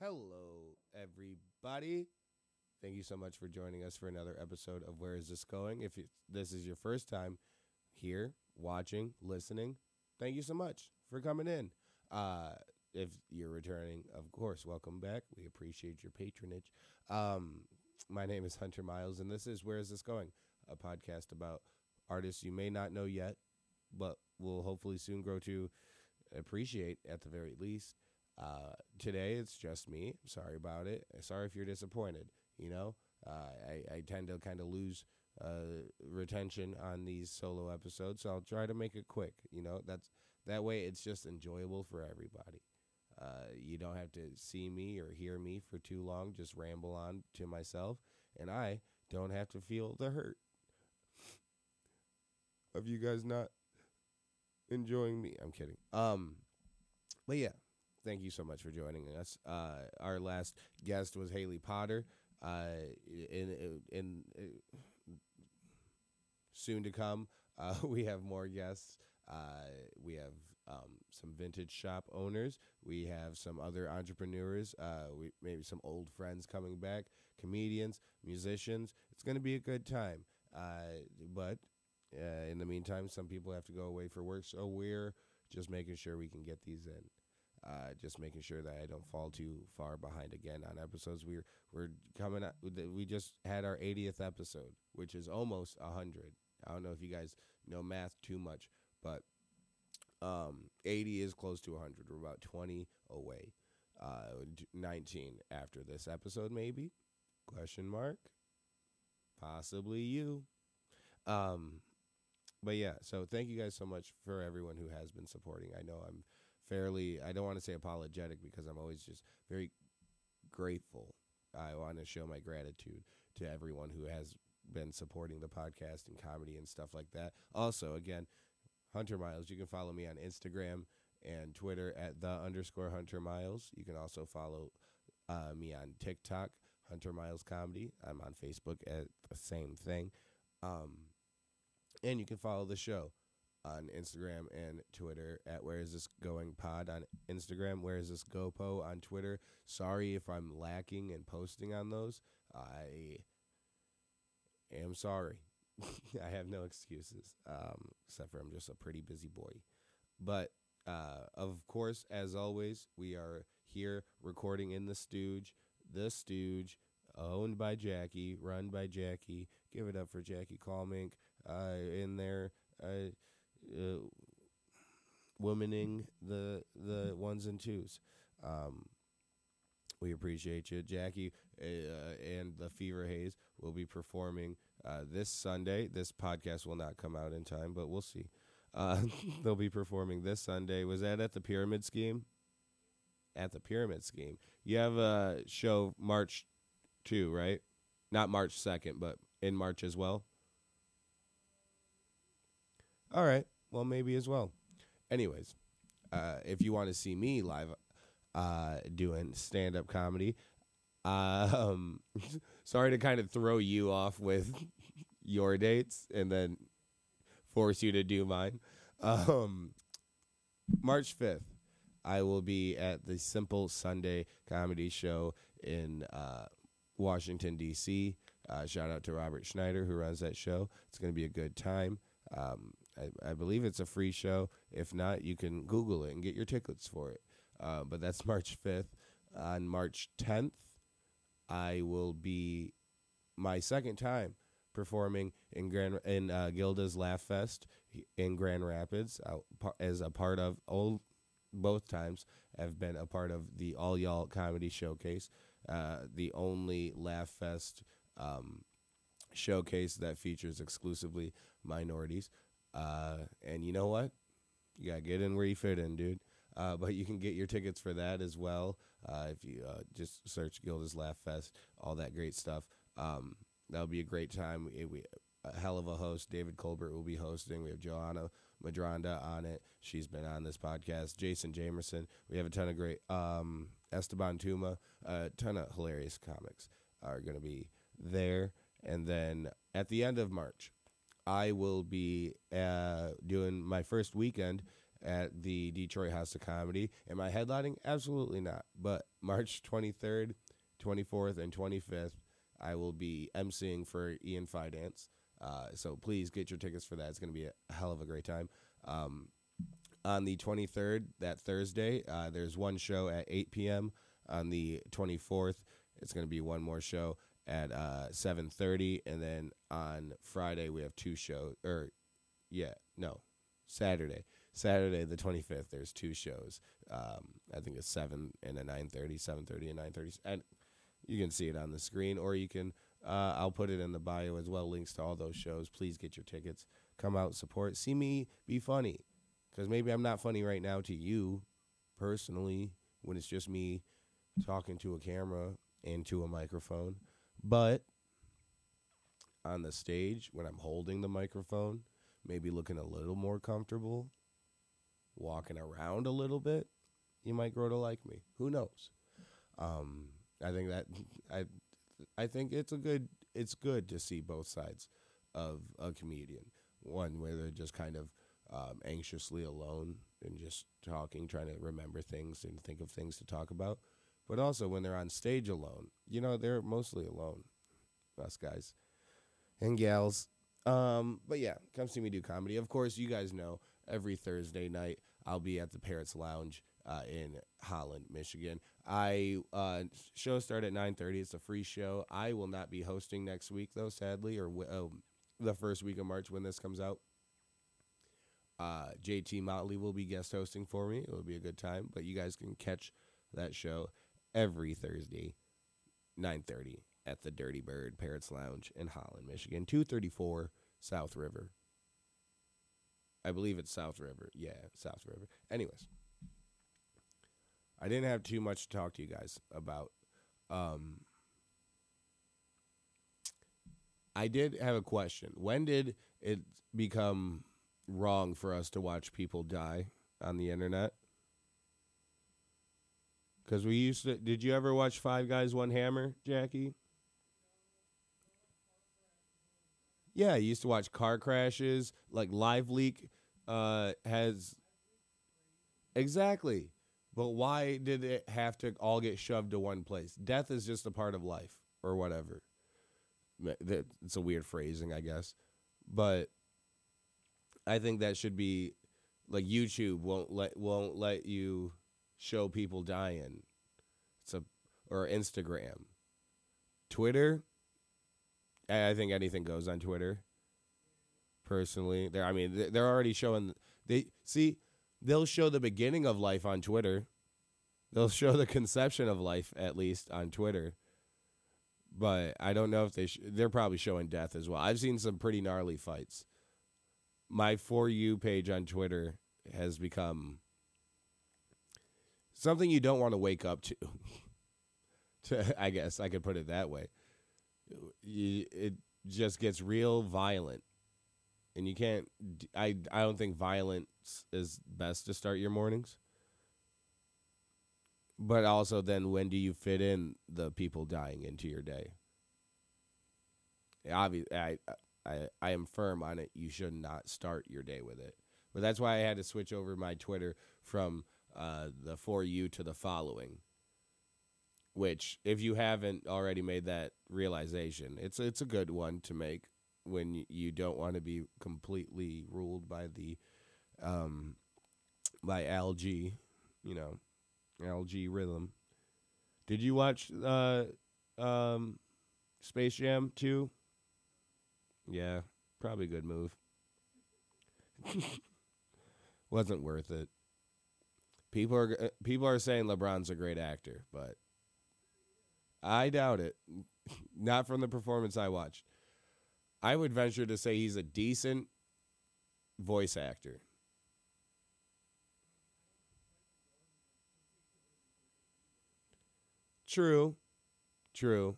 Hello, everybody. Thank you so much for joining us for another episode of Where Is This Going? If this is your first time here, watching, listening, thank you so much for coming in. Uh, if you're returning, of course, welcome back. We appreciate your patronage. Um, my name is Hunter Miles, and this is Where Is This Going? A podcast about artists you may not know yet, but will hopefully soon grow to appreciate at the very least. Uh, today it's just me. Sorry about it. Sorry if you're disappointed. You know, uh, I, I tend to kind of lose uh, retention on these solo episodes, so I'll try to make it quick. You know, that's that way it's just enjoyable for everybody. Uh, you don't have to see me or hear me for too long. Just ramble on to myself, and I don't have to feel the hurt of you guys not enjoying me. I'm kidding. Um, but yeah, thank you so much for joining us. Uh, our last guest was Haley Potter. Uh, in in, in soon to come, uh, we have more guests. Uh, we have um, some vintage shop owners. We have some other entrepreneurs. Uh, we maybe some old friends coming back, comedians, musicians. It's going to be a good time. Uh, but uh, in the meantime, some people have to go away for work, so we're just making sure we can get these in. Uh, just making sure that I don't fall too far behind again on episodes. We're we're coming. Out, we just had our 80th episode, which is almost 100. I don't know if you guys know math too much, but um, 80 is close to 100. We're about 20 away. Uh, 19 after this episode, maybe? Question mark. Possibly you. Um, but yeah, so thank you guys so much for everyone who has been supporting. I know I'm fairly I don't want to say apologetic because I'm always just very grateful. I want to show my gratitude to everyone who has been supporting the podcast and comedy and stuff like that. Also, again, Hunter Miles, you can follow me on Instagram and Twitter at the underscore Hunter Miles. You can also follow uh, me on TikTok, Hunter Miles Comedy. I'm on Facebook at the same thing. Um, and you can follow the show on Instagram and Twitter at Where Is This Going Pod on Instagram, Where Is This GoPo on Twitter. Sorry if I'm lacking in posting on those. I am sorry. I have no excuses, um, except for I'm just a pretty busy boy. But uh, of course, as always, we are here recording in the Stooge, the Stooge, owned by Jackie, run by Jackie. Give it up for Jackie Calmink uh, in there. Uh, uh, womaning the the ones and twos. Um, we appreciate you, Jackie, uh, and the Fever Haze will be performing uh, this Sunday. This podcast will not come out in time, but we'll see. Uh, they'll be performing this Sunday. Was that at the Pyramid Scheme? At the Pyramid Scheme, you have a show March two, right? Not March second, but in March as well. All right well, maybe as well. Anyways, uh, if you want to see me live uh, doing stand up comedy, um, sorry to kind of throw you off with your dates and then force you to do mine. Um, March 5th, I will be at the Simple Sunday Comedy Show in uh, Washington, D.C. Uh, shout out to Robert Schneider, who runs that show. It's going to be a good time. Um, I, I, believe it's a free show. If not, you can Google it and get your tickets for it. Uh, but that's March 5th. On March 10th, I will be my second time performing in Grand in uh, Gilda's Laugh Fest in Grand Rapids uh, as a part of all both times have been a part of the All Y'all Comedy Showcase, uh, the only Laugh Fest um, showcase that features exclusively minorities. Uh, and you know what? You gotta get in where you fit in, dude. Uh, but you can get your tickets for that as well uh, if you uh, just search Gilda's Laugh Fest, all that great stuff. Um, that'll be a great time. We, we, a hell of a host. David Colbert will be hosting. We have Joanna Madronda on it. She's been on this podcast. Jason Jamerson. We have a ton of great um, Esteban Touma. A ton of hilarious comics are going to be there. And then at the end of March, I will be uh, doing my first weekend at the Detroit House of Comedy. Am I headlining? Absolutely not. But March 23rd, 24th, and 25th, I will be emceeing for Ian Fidance. Uh, so please get your tickets for that. It's going to be a hell of a great time. Um, on the 23rd, that Thursday, uh, there's one show at 8 p.m. On the 24th, it's going to be one more show at uh, 7:30, and then on Friday we have two shows. Or yeah, no, Saturday. Saturday the 25th. There's two shows. Um, I think it's seven and a 9:30, 7:30 and 9:30. And you can see it on the screen, or you can. Uh, I'll put it in the bio as well. Links to all those shows. Please get your tickets. Come out, support. See me be funny, because maybe I'm not funny right now to you, personally, when it's just me talking to a camera and to a microphone. But on the stage, when I'm holding the microphone, maybe looking a little more comfortable, walking around a little bit, you might grow to like me. Who knows? Um, I think that I I think it's a good it's good to see both sides of a comedian. One where they're just kind of um, anxiously alone and just talking, trying to remember things and think of things to talk about. But also when they're on stage alone, you know, they're mostly alone, us guys and gals. Um, but yeah, come see me do comedy. Of course, you guys know every Thursday night I'll be at the Parrots Lounge uh, in Holland, Michigan. I uh, show start at nine thirty. It's a free show. I will not be hosting next week though, sadly, or uh, the first week of March when this comes out. Uh, JT Motley will be guest hosting for me. It will be a good time. But you guys can catch that show every Thursday, nine thirty at the Dirty Bird Parrots Lounge in Holland, Michigan, two thirty four South River. I believe it's South River. Yeah, South River. Anyways, I didn't have too much to talk to you guys about. Um, I did have a question. When did it become wrong for us to watch people die on the internet? Because we used to. Did you ever watch Five Guys One Hammer, Jackie? Yeah, I used to watch car crashes. Like Live Leak uh, has exactly. But why did it have to all get shoved to one place? Death is just a part of life, or whatever. It's a weird phrasing, I guess, but I think that should be like YouTube won't let won't let you show people dying. It's a or Instagram, Twitter. I think anything goes on Twitter. Personally, there. I mean, they're already showing. They see they'll show the beginning of life on Twitter. They'll show the conception of life at least on Twitter. But I don't know if they sh- they're probably showing death as well. I've seen some pretty gnarly fights. My for you page on Twitter has become something you don't want to wake up to. to I guess I could put it that way. You, it just gets real violent, and you can't. I I don't think violence is best to start your mornings. But also, then when do you fit in the people dying into your day? Obviously, I I I am firm on it. You should not start your day with it. But that's why I had to switch over my Twitter from uh, the for you to the following. Which, if you haven't already made that realization, it's it's a good one to make when you don't want to be completely ruled by the um, by algae, you know, algae rhythm. Did you watch uh, um, Space Jam 2? Yeah, probably a good move. Wasn't worth it. People are uh, people are saying LeBron's a great actor, but I doubt it. Not from the performance I watched. I would venture to say he's a decent voice actor. True. True.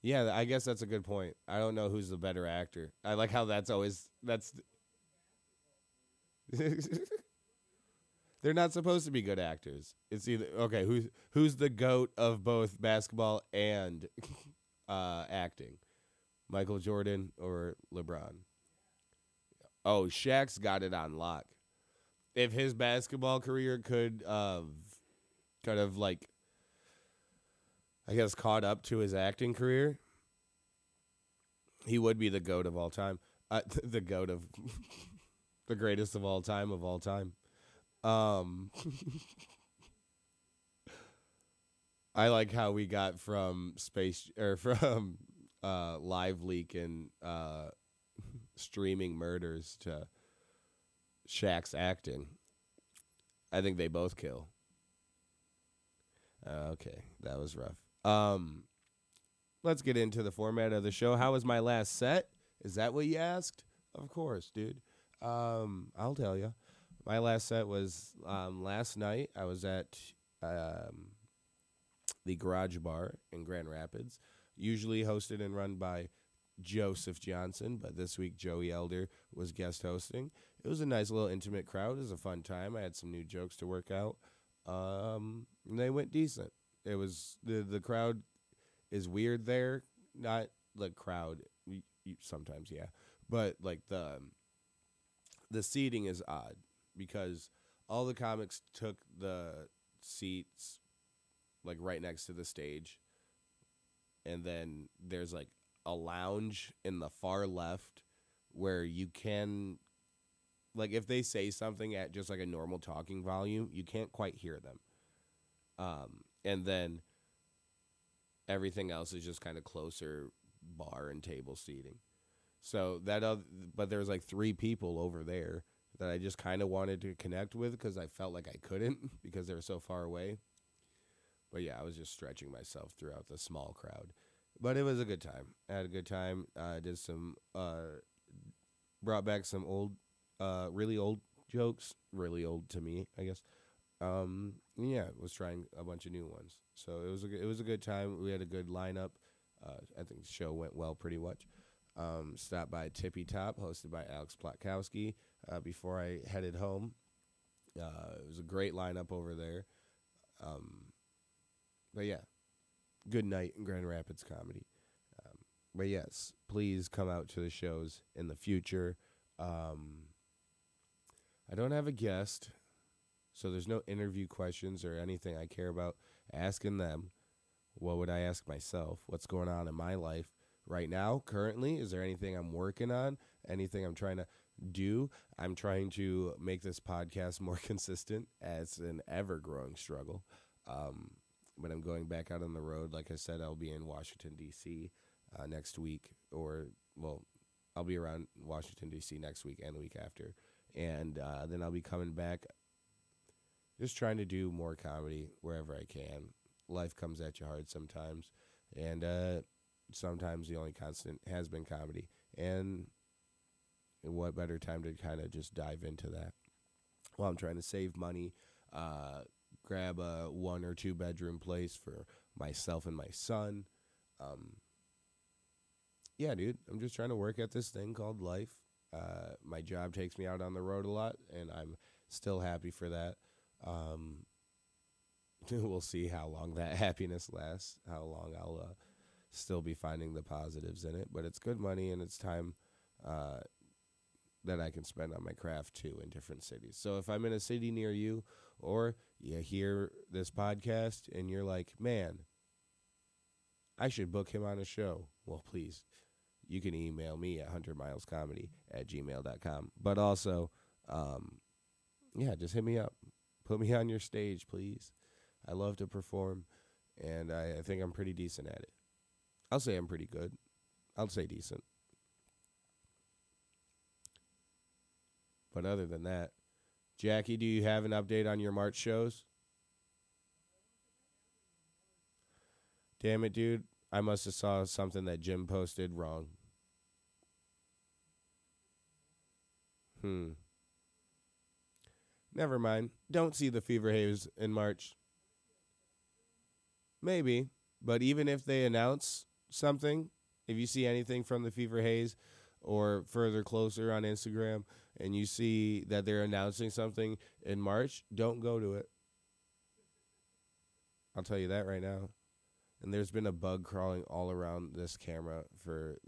Yeah, I guess that's a good point. I don't know who's the better actor. I like how that's always that's They're not supposed to be good actors. It's either okay, who's who's the goat of both basketball and uh, acting? Michael Jordan or LeBron? Oh, Shaq's got it on lock. if his basketball career could um, kind of like, I guess, caught up to his acting career, he would be the goat of all time. Uh, the goat of the greatest of all time of all time. Um, I like how we got from space or from uh, live leak and uh, streaming murders to Shaq's acting. I think they both kill. Uh, okay, that was rough. Um, let's get into the format of the show. How was my last set? Is that what you asked? Of course, dude. Um, I'll tell you. My last set was um, last night. I was at um, the Garage Bar in Grand Rapids, usually hosted and run by Joseph Johnson, but this week Joey Elder was guest hosting. It was a nice little intimate crowd. It was a fun time. I had some new jokes to work out. Um, and they went decent. It was the the crowd is weird there. Not the crowd. Sometimes, yeah, but like the the seating is odd because all the comics took the seats like right next to the stage and then there's like a lounge in the far left where you can like if they say something at just like a normal talking volume you can't quite hear them. Um and then everything else is just kind of closer bar and table seating. So that other, but there's like three people over there that I just kind of wanted to connect with because I felt like I couldn't because they were so far away. But yeah, I was just stretching myself throughout the small crowd. But it was a good time. I had a good time. I uh, did some, uh, brought back some old, uh, really old jokes. Really old to me, I guess. Um, yeah, was trying a bunch of new ones. So it was a, it was a good time. We had a good lineup. Uh, I think the show went well pretty much. Um, stopped by Tippy Top, hosted by Alex Plotkowski, uh, before I headed home. Uh, it was a great lineup over there. Um, but yeah, good night in Grand Rapids comedy. Um, but yes, please come out to the shows in the future. Um, I don't have a guest, so there's no interview questions or anything I care about asking them. What would I ask myself? What's going on in my life? right now, currently? Is there anything I'm working on? Anything I'm trying to do? I'm trying to make this podcast more consistent as an ever growing struggle. Um, but I'm going back out on the road. Like I said, I'll be in Washington, D.C. Uh, next week, or, well, I'll be around Washington, D.C. next week and the week after. And uh, then I'll be coming back just trying to do more comedy wherever I can. Life comes at you hard sometimes. And, uh, sometimes the only constant has been comedy. And what better time to kind of just dive into that? Well, I'm trying to save money, uh, grab a one or two bedroom place for myself and my son. Um, yeah, dude, I'm just trying to work at this thing called life. Uh, my job takes me out on the road a lot, and I'm still happy for that. Um, we'll see how long that happiness lasts, how long I'll uh, still be finding the positives in it. But it's good money and it's time uh, that I can spend on my craft too in different cities. So if I'm in a city near you or you hear this podcast and you're like, man, I should book him on a show, well, please, you can email me at huntermilescomedy at gmail.com. But also, um, yeah, just hit me up. Put me on your stage, please. I love to perform, and I, I think I'm pretty decent at it. I'll say I'm pretty good. I'll say decent. But other than that, Jackie, do you have an update on your March shows? Damn it, dude. I must have saw something that Jim posted wrong. Hmm. Never mind. Don't see the Fever Haze in March. Maybe. But even if they announce something, if you see anything from the Fever Haze or further closer on Instagram and you see that they're announcing something in March, don't go to it. I'll tell you that right now. And there's been a bug crawling all around this camera for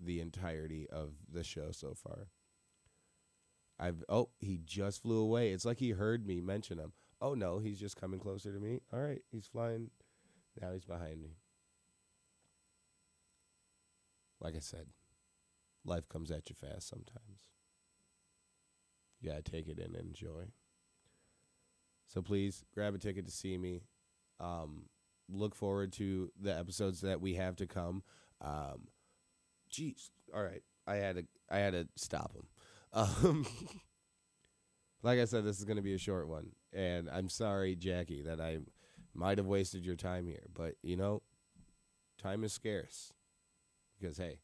the entirety of the show so far. I've oh, he just flew away. It's like he heard me mention him. Oh no, he's just coming closer to me. All right, he's flying. Now he's behind me. Like I said, life comes at you fast sometimes. You gotta take it and enjoy. So please grab a ticket to see me. Um, look forward to the episodes that we have to come. Um, jeez, all right, I had to I had to stop him. Um, like I said, this is going to be a short one, and I'm sorry, Jackie, that I might have wasted your time here, but you know, time is scarce because hey,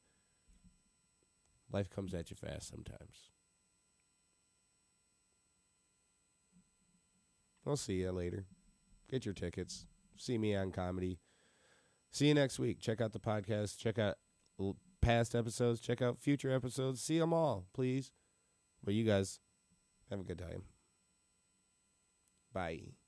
life comes at you fast sometimes. I'll see you later. Get your tickets. See me on comedy. See you next week. Check out the podcast. Check out past episodes. Check out future episodes. See them all, please. But you guys have a good time. Bye.